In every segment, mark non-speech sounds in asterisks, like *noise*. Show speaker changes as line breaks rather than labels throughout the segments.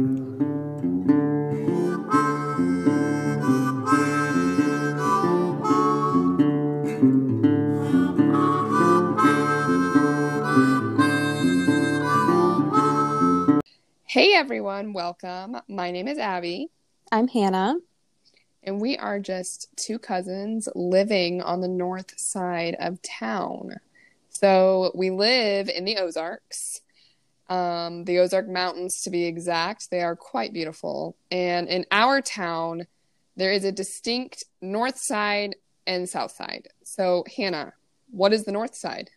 Hey everyone, welcome. My name is Abby.
I'm Hannah.
And we are just two cousins living on the north side of town. So we live in the Ozarks, um, the Ozark Mountains to be exact. They are quite beautiful. And in our town, there is a distinct north side and south side. So, Hannah, what is the north side?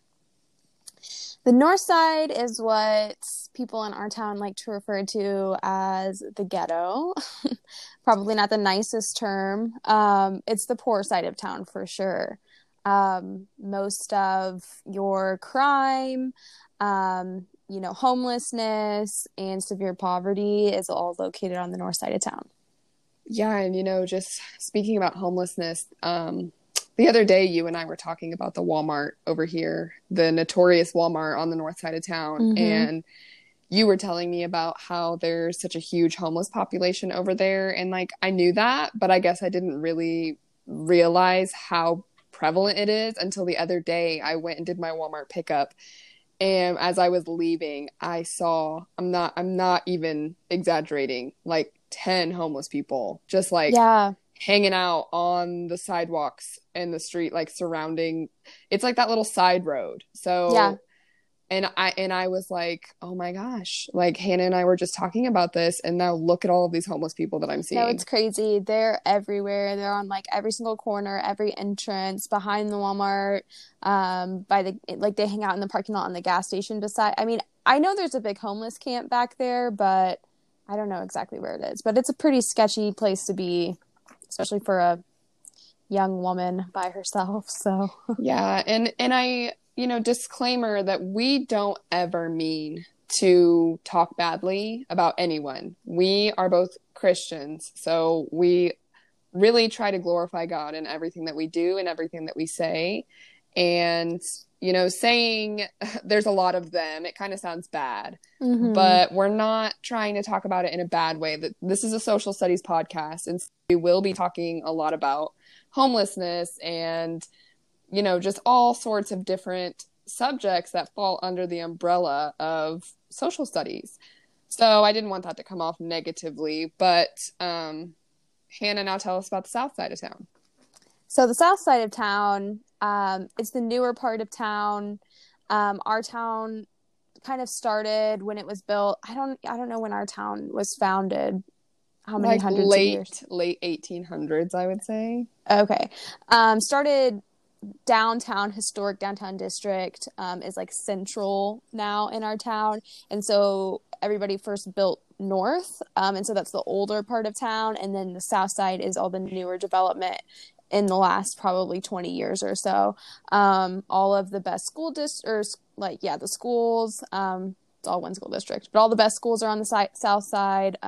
The north side is what people in our town like to refer to as the ghetto. *laughs* Probably not the nicest term. Um, it's the poor side of town for sure. Um, most of your crime, um, you know, homelessness and severe poverty is all located on the north side of town.
Yeah, and you know, just speaking about homelessness, um, the other day you and I were talking about the Walmart over here, the notorious Walmart on the north side of town mm-hmm. and you were telling me about how there's such a huge homeless population over there and like I knew that, but I guess I didn't really realize how prevalent it is until the other day I went and did my Walmart pickup and as I was leaving, I saw I'm not I'm not even exaggerating, like 10 homeless people just like
yeah.
hanging out on the sidewalks in the street like surrounding it's like that little side road. So
yeah
and i and i was like oh my gosh like hannah and i were just talking about this and now look at all of these homeless people that i'm seeing
no it's crazy. They're everywhere. They're on like every single corner every entrance behind the walmart um by the like they hang out in the parking lot on the gas station beside i mean i know there's a big homeless camp back there but i don't know exactly where it is but it's a pretty sketchy place to be especially for a young woman by herself. *laughs* So.
Yeah, and and I, you know, disclaimer that we don't ever mean to talk badly about anyone. We are both Christians, so we really try to glorify God in everything that we do and everything that we say. And you know, saying *laughs* there's a lot of them, it kind of sounds bad, mm-hmm. but we're not trying to talk about it in a bad way. That this is a social studies podcast, and we will be talking a lot about homelessness and, you know, just all sorts of different subjects that fall under the umbrella of social studies. So I didn't want that to come off negatively, but um, Hannah, now tell us about the south side of town.
So the south side of town, um, it's the newer part of town. Um, our town kind of started when it was built. I don't, I don't know when our town was founded how many like hundreds
late? Late 1800s, I would say.
Okay. Um, started downtown, historic downtown district um, is like central now in our town. And so everybody first built north. Um, and so that's the older part of town. And then the south side is all the newer development in the last probably 20 years or so. Um, all of the best school districts, like, yeah, the schools, um, it's all one school district, but all the best schools are on the si- south side.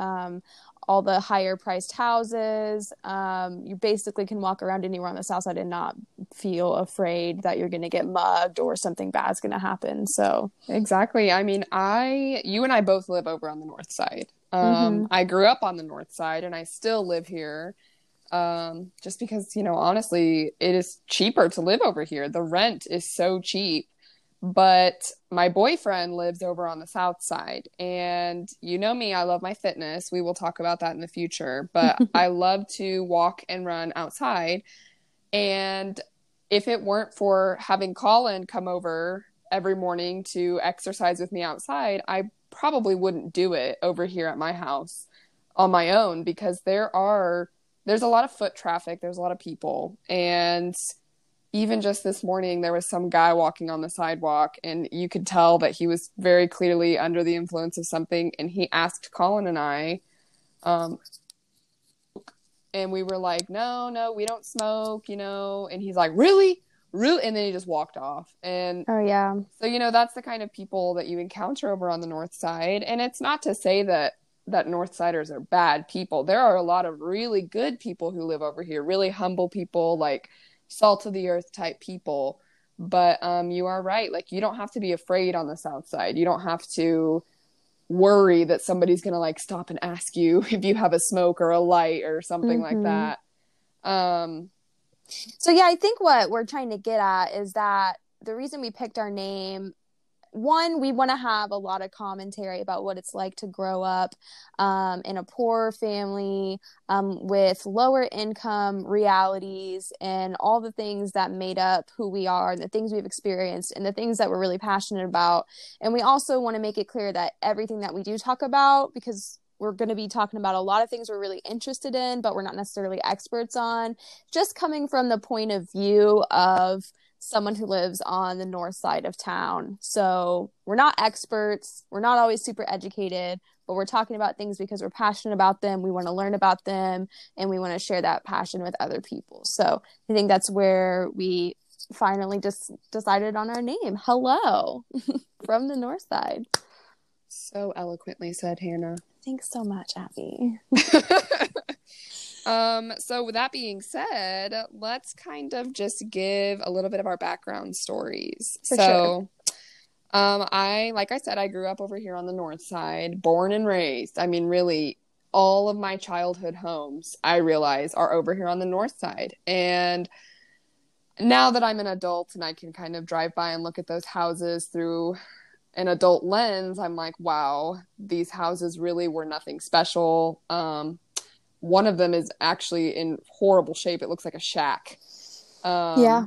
All the higher priced houses. Um, you basically can walk around anywhere on the south side and not feel afraid that you're going to get mugged or something bad's going to happen. So
exactly. I mean, I, you and I both live over on the north side. Um, mm-hmm. I grew up on the north side and I still live here. Um, just because, you know, honestly, it is cheaper to live over here. The rent is so cheap but my boyfriend lives over on the south side and you know me i love my fitness. We will talk about that in the future but *laughs* i love to walk and run outside. And if it weren't for having colin come over every morning to exercise with me outside i probably wouldn't do it over here at my house on my own because there are there's a lot of foot traffic there's a lot of people and even just this morning there was some guy walking on the sidewalk and you could tell that he was very clearly under the influence of something and he asked colin and i um, and we were like no no we don't smoke you know and he's like really? Really? And then he just walked off. And
oh yeah.
so you know that's the kind of people that you encounter over on the north side and it's not to say that that north siders are bad people. There are a lot of really good people who live over here really humble people like salt of the earth type people but um, you are right like you don't have to be afraid on the south side you don't have to worry that somebody's going to like stop and ask you *laughs* if you have a smoke or a light or something mm-hmm. like that. Um,
so yeah, I think what we're trying to get at is that the reason we picked our name one, we want to have a lot of commentary about what it's like to grow up um, in a poor family um, with lower income realities and all the things that made up who we are, and the things we've experienced, and the things that we're really passionate about. And we also want to make it clear that everything that we do talk about, because we're going to be talking about a lot of things we're really interested in, but we're not necessarily experts on, just coming from the point of view of someone who lives on the north side of town. So we're not experts, we're not always super educated, but we're talking about things because we're passionate about them, we want to learn about them, and we want to share that passion with other people. So I think that's where we finally just decided on our name. Hello *laughs* from the north side.
So eloquently said, Hannah.
Thanks so much, Abby. *laughs*
Um, so with that being said, let's kind of just give a little bit of our background stories. For so sure. um I like I said, I grew up over here on the north side, born and raised. I mean, really all of my childhood homes, I realize, are over here on the north side. And now that I'm an adult and I can kind of drive by and look at those houses through an adult lens, I'm like, wow, these houses really were nothing special. Um, one of them is actually in horrible shape. It looks like a shack.
Um, yeah.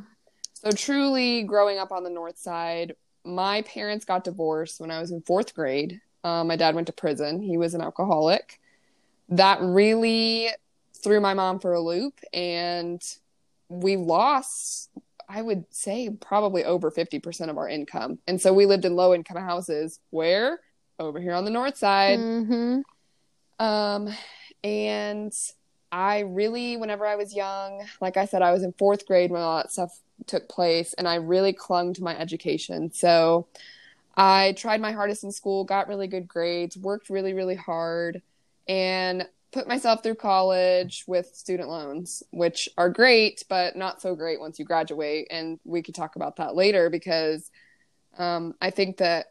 So truly, growing up on the north side, my parents got divorced when I was in fourth grade. Um, my dad went to prison. He was an alcoholic. That really threw my mom for a loop, and we lost. I would say probably over 50% of our income. And so we lived in low income houses where over here on the north side.
Mm-hmm.
Um, and I really, whenever I was young, like I said, I was in fourth grade when all that stuff took place, and I really clung to my education. So I tried my hardest in school, got really good grades, worked really, really hard, and put myself through college with student loans, which are great, but not so great once you graduate. And we could talk about that later because um, I think that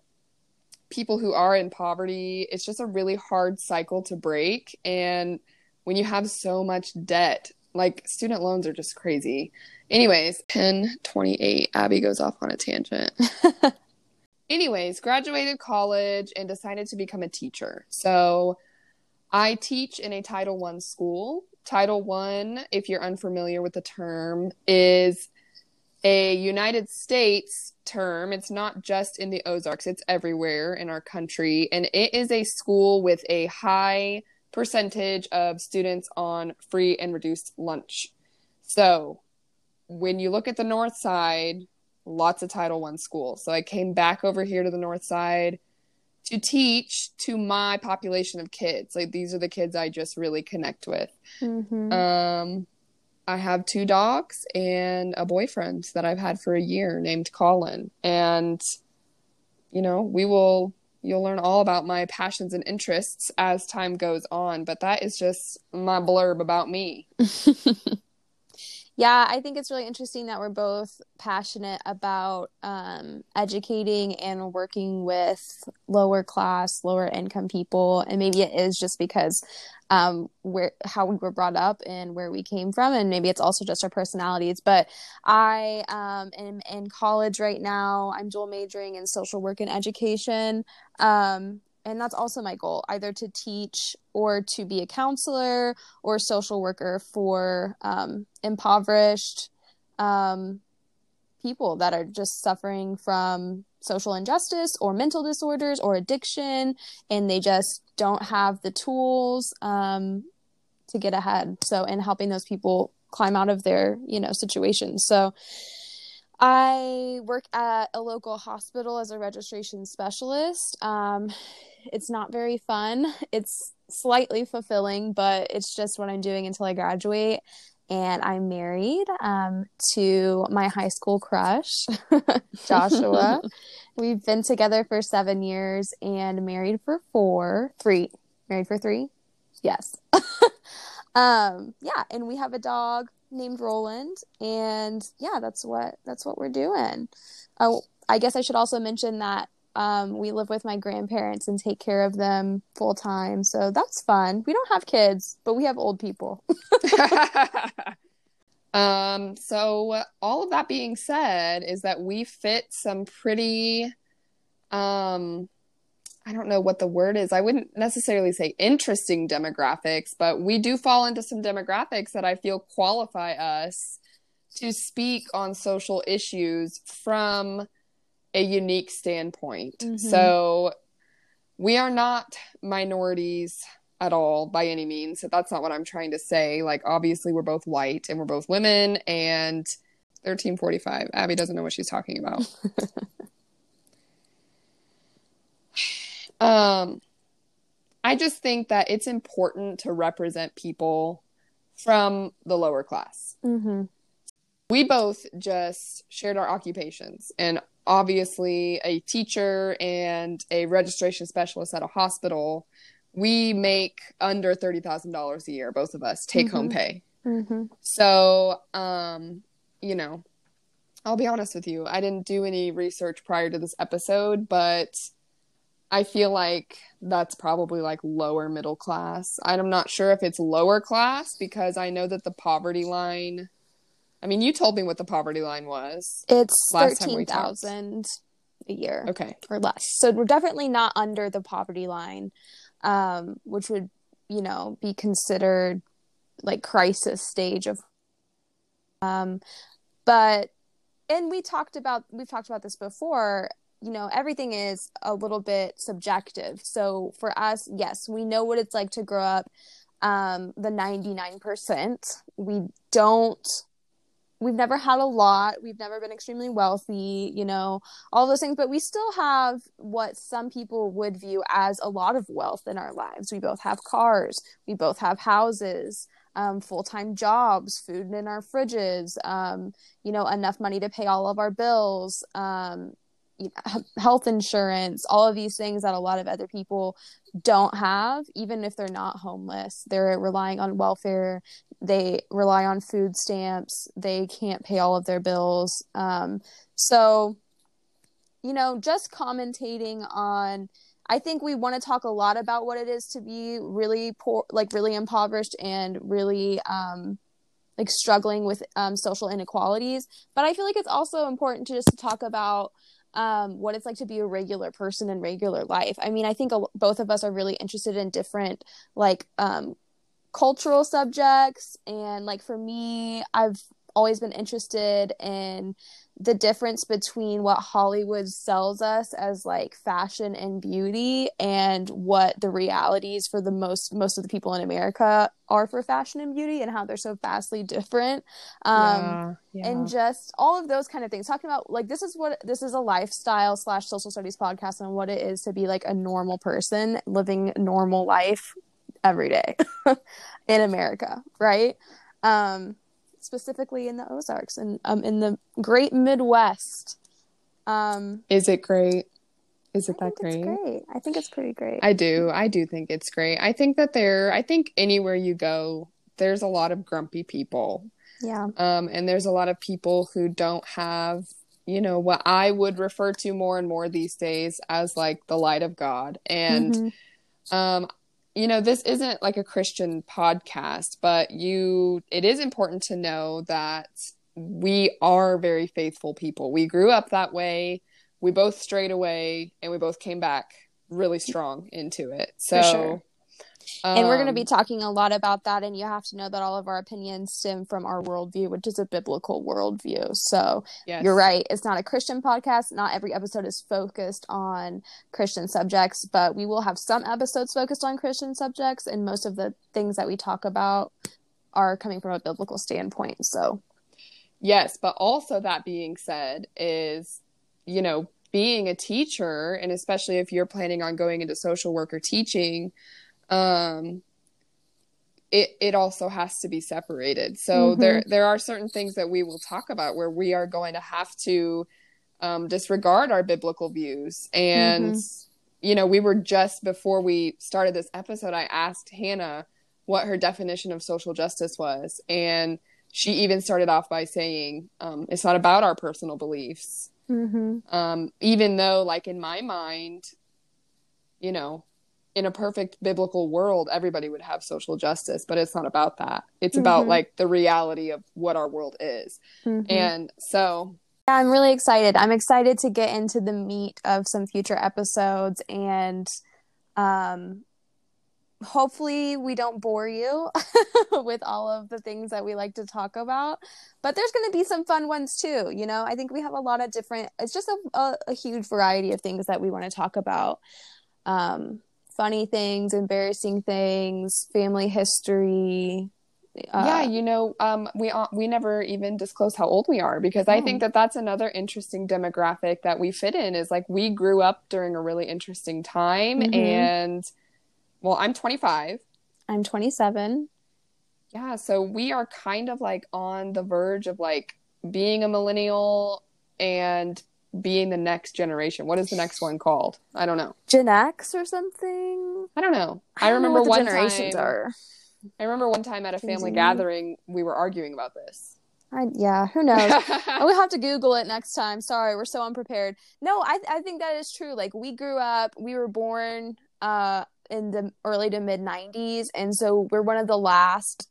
people who are in poverty, it's just a really hard cycle to break. And when you have so much debt, like student loans are just crazy. Anyways, 1028, Abby goes off on a tangent. *laughs* Anyways, graduated college and decided to become a teacher. So I teach in a Title One school. Title One, if you're unfamiliar with the term, is a United States term. It's not just in the Ozarks, it's everywhere in our country. And it is a school with a high percentage of students on free and reduced lunch. So when you look at the north side, lots of Title One schools. So I came back over here to the north side to teach to my population of kids. Like these are the kids I just really connect with.
Mm-hmm.
Um, I have two dogs and a boyfriend that I've had for a year named Colin. And, you know, we will, you'll learn all about my passions and interests as time goes on. But that is just my blurb about me. *laughs*
yeah, I think it's really interesting that we're both passionate about um, educating and working with lower class, lower income people. And maybe it is just because um, where how we were brought up and where we came from, and maybe it's also just our personalities. But I um, am in college right now. I'm dual majoring in social work and education. Um, and that's also my goal either to teach or to be a counselor or social worker for um, impoverished um, people that are just suffering from social injustice or mental disorders or addiction and they just don't have the tools um, to get ahead. So in helping those people climb out of their you know situations so I work at a local hospital as a registration specialist. Um, it's not very fun. It's slightly fulfilling, but it's just what I'm doing until I graduate. And I'm married um, to my high school crush, *laughs* Joshua. *laughs* We've been together for seven years and married for four, three, married for three. Yes. *laughs* um, yeah, and we have a dog named Roland, and yeah, that's what that's what we're doing. Oh, I guess I should also mention that Um, we live with my grandparents and take care of them full time. So that's fun. We don't have kids, but we have old people. *laughs* *laughs*
um, so all of that being said, is that we fit some pretty um I don't know what the word is. I wouldn't necessarily say interesting demographics, but we do fall into some demographics that I feel qualify us to speak on social issues from a unique standpoint. Mm-hmm. So we are not minorities at all by any means. So that's not what I'm trying to say. Like obviously we're both white and we're both women and 1345. Abby doesn't know what she's talking about. *laughs* Um, I just think that it's important to represent people from the lower class. Mm-hmm. We both just shared our occupations, and obviously, a teacher and a registration specialist at a hospital, we make under thirty thousand dollars a year, both of us take home mm-hmm. pay. Mm-hmm. So, um, you know, I'll be honest with you, I didn't do any research prior to this episode, but I feel like that's probably like lower middle class. I'm not sure if it's lower class because I know that the poverty line. I mean, you told me what the poverty line was.
It's thirteen thousand a year.
Okay,
or less. So we're definitely not under the poverty line, um, which would you know be considered like crisis stage of. Um, but and we talked about we've talked about this before you know everything is a little bit subjective. So for us yes we know what it's like to grow up um the 99% we don't we've never had a lot. We've never been extremely wealthy you know all those things but we still have what some people would view as a lot of wealth in our lives. We both have cars. We both have houses um, full-time jobs food in our fridges um, you know enough money to pay all of our bills um, health insurance, all of these things that a lot of other people don't have, even if they're not homeless. They're relying on welfare, they rely on food stamps, they can't pay all of their bills. Um, so, you know, just commentating on. I think we want to talk a lot about what it is to be really poor, like really impoverished and really um, like struggling with um, social inequalities. But I feel like it's also important to just talk about um, what it's like to be a regular person in regular life. I mean, I think both of us are really interested in different like um, cultural subjects, and like for me, I've always been interested in the difference between what Hollywood sells us as like fashion and beauty and what the realities for the most most of the people in America are for fashion and beauty and how they're so vastly different. Um yeah, yeah. and just all of those kind of things. Talking about like this is what this is a lifestyle slash social studies podcast and what it is to be like a normal person living normal life every day *laughs* in America, right? Um specifically in the Ozarks and um, in the Great Midwest. Um,
Is it great? Is it I that great?
great? I think it's pretty great.
I do. I do think it's great. I think that there. I think anywhere you go, there's a lot of grumpy people.
Yeah.
Um, and there's a lot of people who don't have, you know, what I would refer to more and more these days as like the light of God. And mm-hmm. um, you know, this isn't like a Christian podcast, but you, it is important to know that we are very faithful people. We grew up that way. We both strayed away and we both came back really strong into it. So, sure
and we're going to be um, talking a lot about that. And you have to know that all of our opinions stem from our worldview, which is a biblical worldview. So yes. you're right. It's not a Christian podcast. Not every episode is focused on Christian subjects, but we will have some episodes focused on Christian subjects. And most of the things that we talk about are coming from a biblical standpoint. So,
yes. But also, that being said, is, you know, being a teacher, and especially if you're planning on going into social work or teaching, um, it it also has to be separated. So mm-hmm. there there are certain things that we will talk about where we are going to have to um, disregard our biblical views. And mm-hmm. you know, we were just before we started this episode, I asked Hannah what her definition of social justice was, and she even started off by saying um, it's not about our personal beliefs.
Mm-hmm.
Um, even though, like, in my mind, you know, in a perfect biblical world, everybody would have social justice, but it's not about that. It's mm-hmm. about like the reality of what our world is. Mm-hmm. And so.
Yeah, I'm really excited. I'm excited to get into the meat of some future episodes and um, hopefully we don't bore you *laughs* with all of the things that we like to talk about but there's going to be some fun ones too you know i think we have a lot of different it's just a, a, a huge variety of things that we want to talk about um, funny things embarrassing things family history
uh, yeah, you know, um, we uh, we never even disclose how old we are because I think that that's another interesting demographic that we fit in. Is like we grew up during a really interesting time, mm-hmm. and well, I'm 25.
I'm 27.
Yeah, so we are kind of like on the verge of like being a millennial and being the next generation. What is the next one called? I don't know.
Gen X or something?
I don't know. I, I don't remember know what generations time, are. I remember one time at a family gathering we were arguing about this.
I, yeah, who knows? *laughs* we'll have to Google it next time. Sorry, we're so unprepared. No, I I think that is true. Like we grew up, we were born uh in the early to mid 90s and so we're one of the last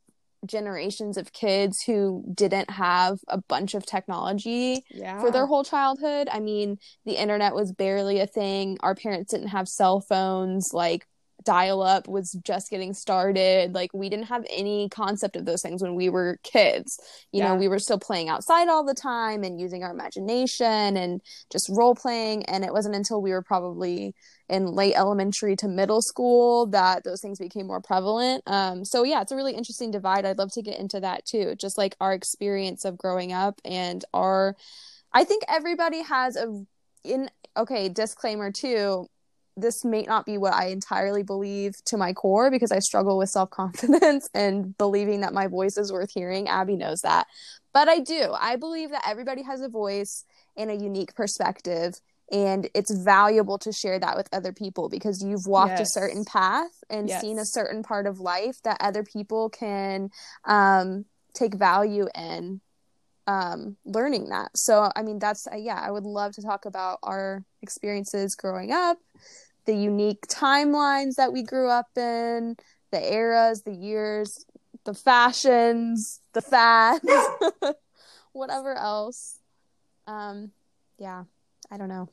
generations of kids who didn't have a bunch of technology yeah. for their whole childhood. I mean, the internet was barely a thing. Our parents didn't have cell phones. Like dial up was just getting started. Like we didn't have any concept of those things when we were kids. You yeah. know, we were still playing outside all the time and using our imagination and just role playing. And it wasn't until we were probably in late elementary to middle school that those things became more prevalent. Um, so yeah, it's a really interesting divide. I'd love to get into that too. Just like our experience of growing up and our I think everybody has a in okay, disclaimer too this may not be what I entirely believe to my core because I struggle with self confidence *laughs* and believing that my voice is worth hearing. Abby knows that. But I do. I believe that everybody has a voice and a unique perspective. And it's valuable to share that with other people because you've walked yes. a certain path and yes. seen a certain part of life that other people can um, take value in um, learning that. So, I mean, that's, uh, yeah, I would love to talk about our experiences growing up, the unique timelines that we grew up in, the eras, the years, the fashions, the fads, *laughs* whatever else. Um, yeah, I don't know.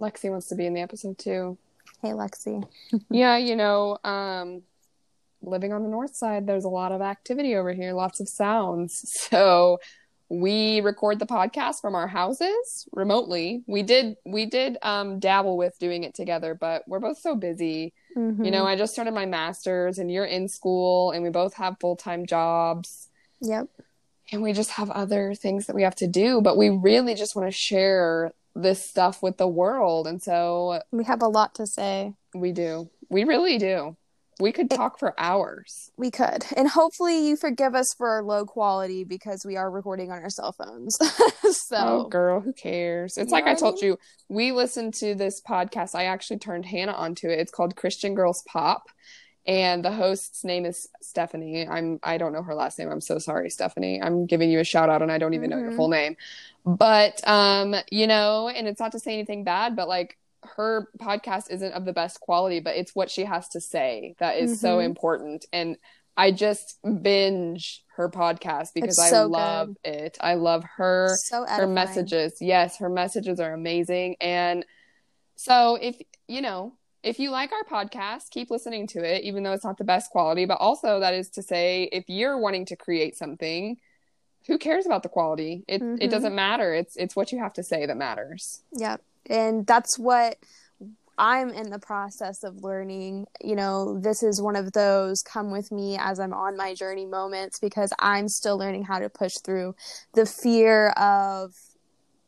Lexi wants to be in the episode too.
Hey, Lexi. *laughs*
yeah, you know, um, living on the north side, there's a lot of activity over here, lots of sounds. *laughs* So we record the podcast from our houses remotely. We did we did um, dabble with doing it together, but we're both so busy. Mm-hmm. You know, I just started my masters, and you're in school, and we both have full time jobs.
Yep.
And we just have other things that we have to do, but we really just want to share this stuff with the world, and so
we have a lot to say.
We do. We really do. We could talk for hours.
We could. And hopefully you forgive us for our low quality because we are recording on our cell phones. *laughs* so
oh, girl, who cares? It's you like I told you, we listened to this podcast. I actually turned Hannah onto it. It's called Christian Girls Pop. And the host's name is Stephanie. I'm I don't know her last name. I'm so sorry, Stephanie. I'm giving you a shout out and I don't even mm-hmm. know your full name. But um, you know, and it's not to say anything bad, but like her podcast isn't of the best quality, but it's what she has to say that is mm-hmm. so important. And I just binge her podcast because I love good. it. I love her so her messages. Yes, her messages are amazing. And so if you know, if you like our podcast, keep listening to it, even though it's not the best quality. But also that is to say, if you're wanting to create something, who cares about the quality? It mm-hmm. it doesn't matter. It's it's what you have to say that matters.
Yep and that's what I'm in the process of learning. You know, this is one of those come with me as I'm on my journey moments because I'm still learning how to push through the fear of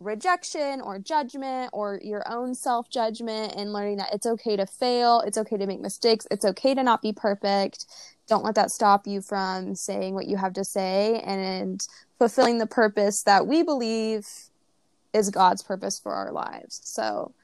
rejection or judgment or your own self judgment and learning that it's okay to fail, it's okay to make mistakes, it's okay to not be perfect. Don't let that stop you from saying what you have to say and fulfilling the purpose that we believe is God's purpose for our lives. So,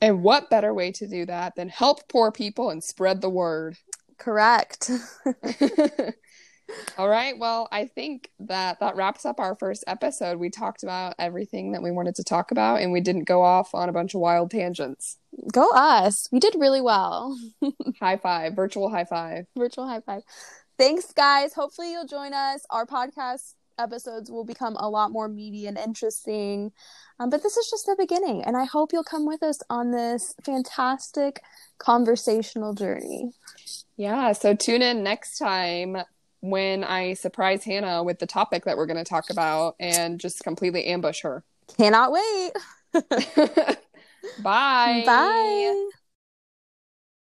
and what better way to do that than help poor people and spread the word? *laughs*
Correct. *laughs*
All right. Well, I think that that wraps up our first episode. We talked about everything that we wanted to talk about, and we didn't go off on a bunch of wild tangents.
Go us. We did really well. *laughs*
high five, virtual high five.
Virtual high five. Thanks, guys. Hopefully, you'll join us. Our podcast episodes will become a lot more meaty and interesting. Um, but this is just the beginning, and I hope you'll come with us on this fantastic conversational journey.
Yeah, so tune in next time when I surprise Hannah with the topic that we're going to talk about and just completely ambush her.
Cannot wait. *laughs*
Bye.
Bye.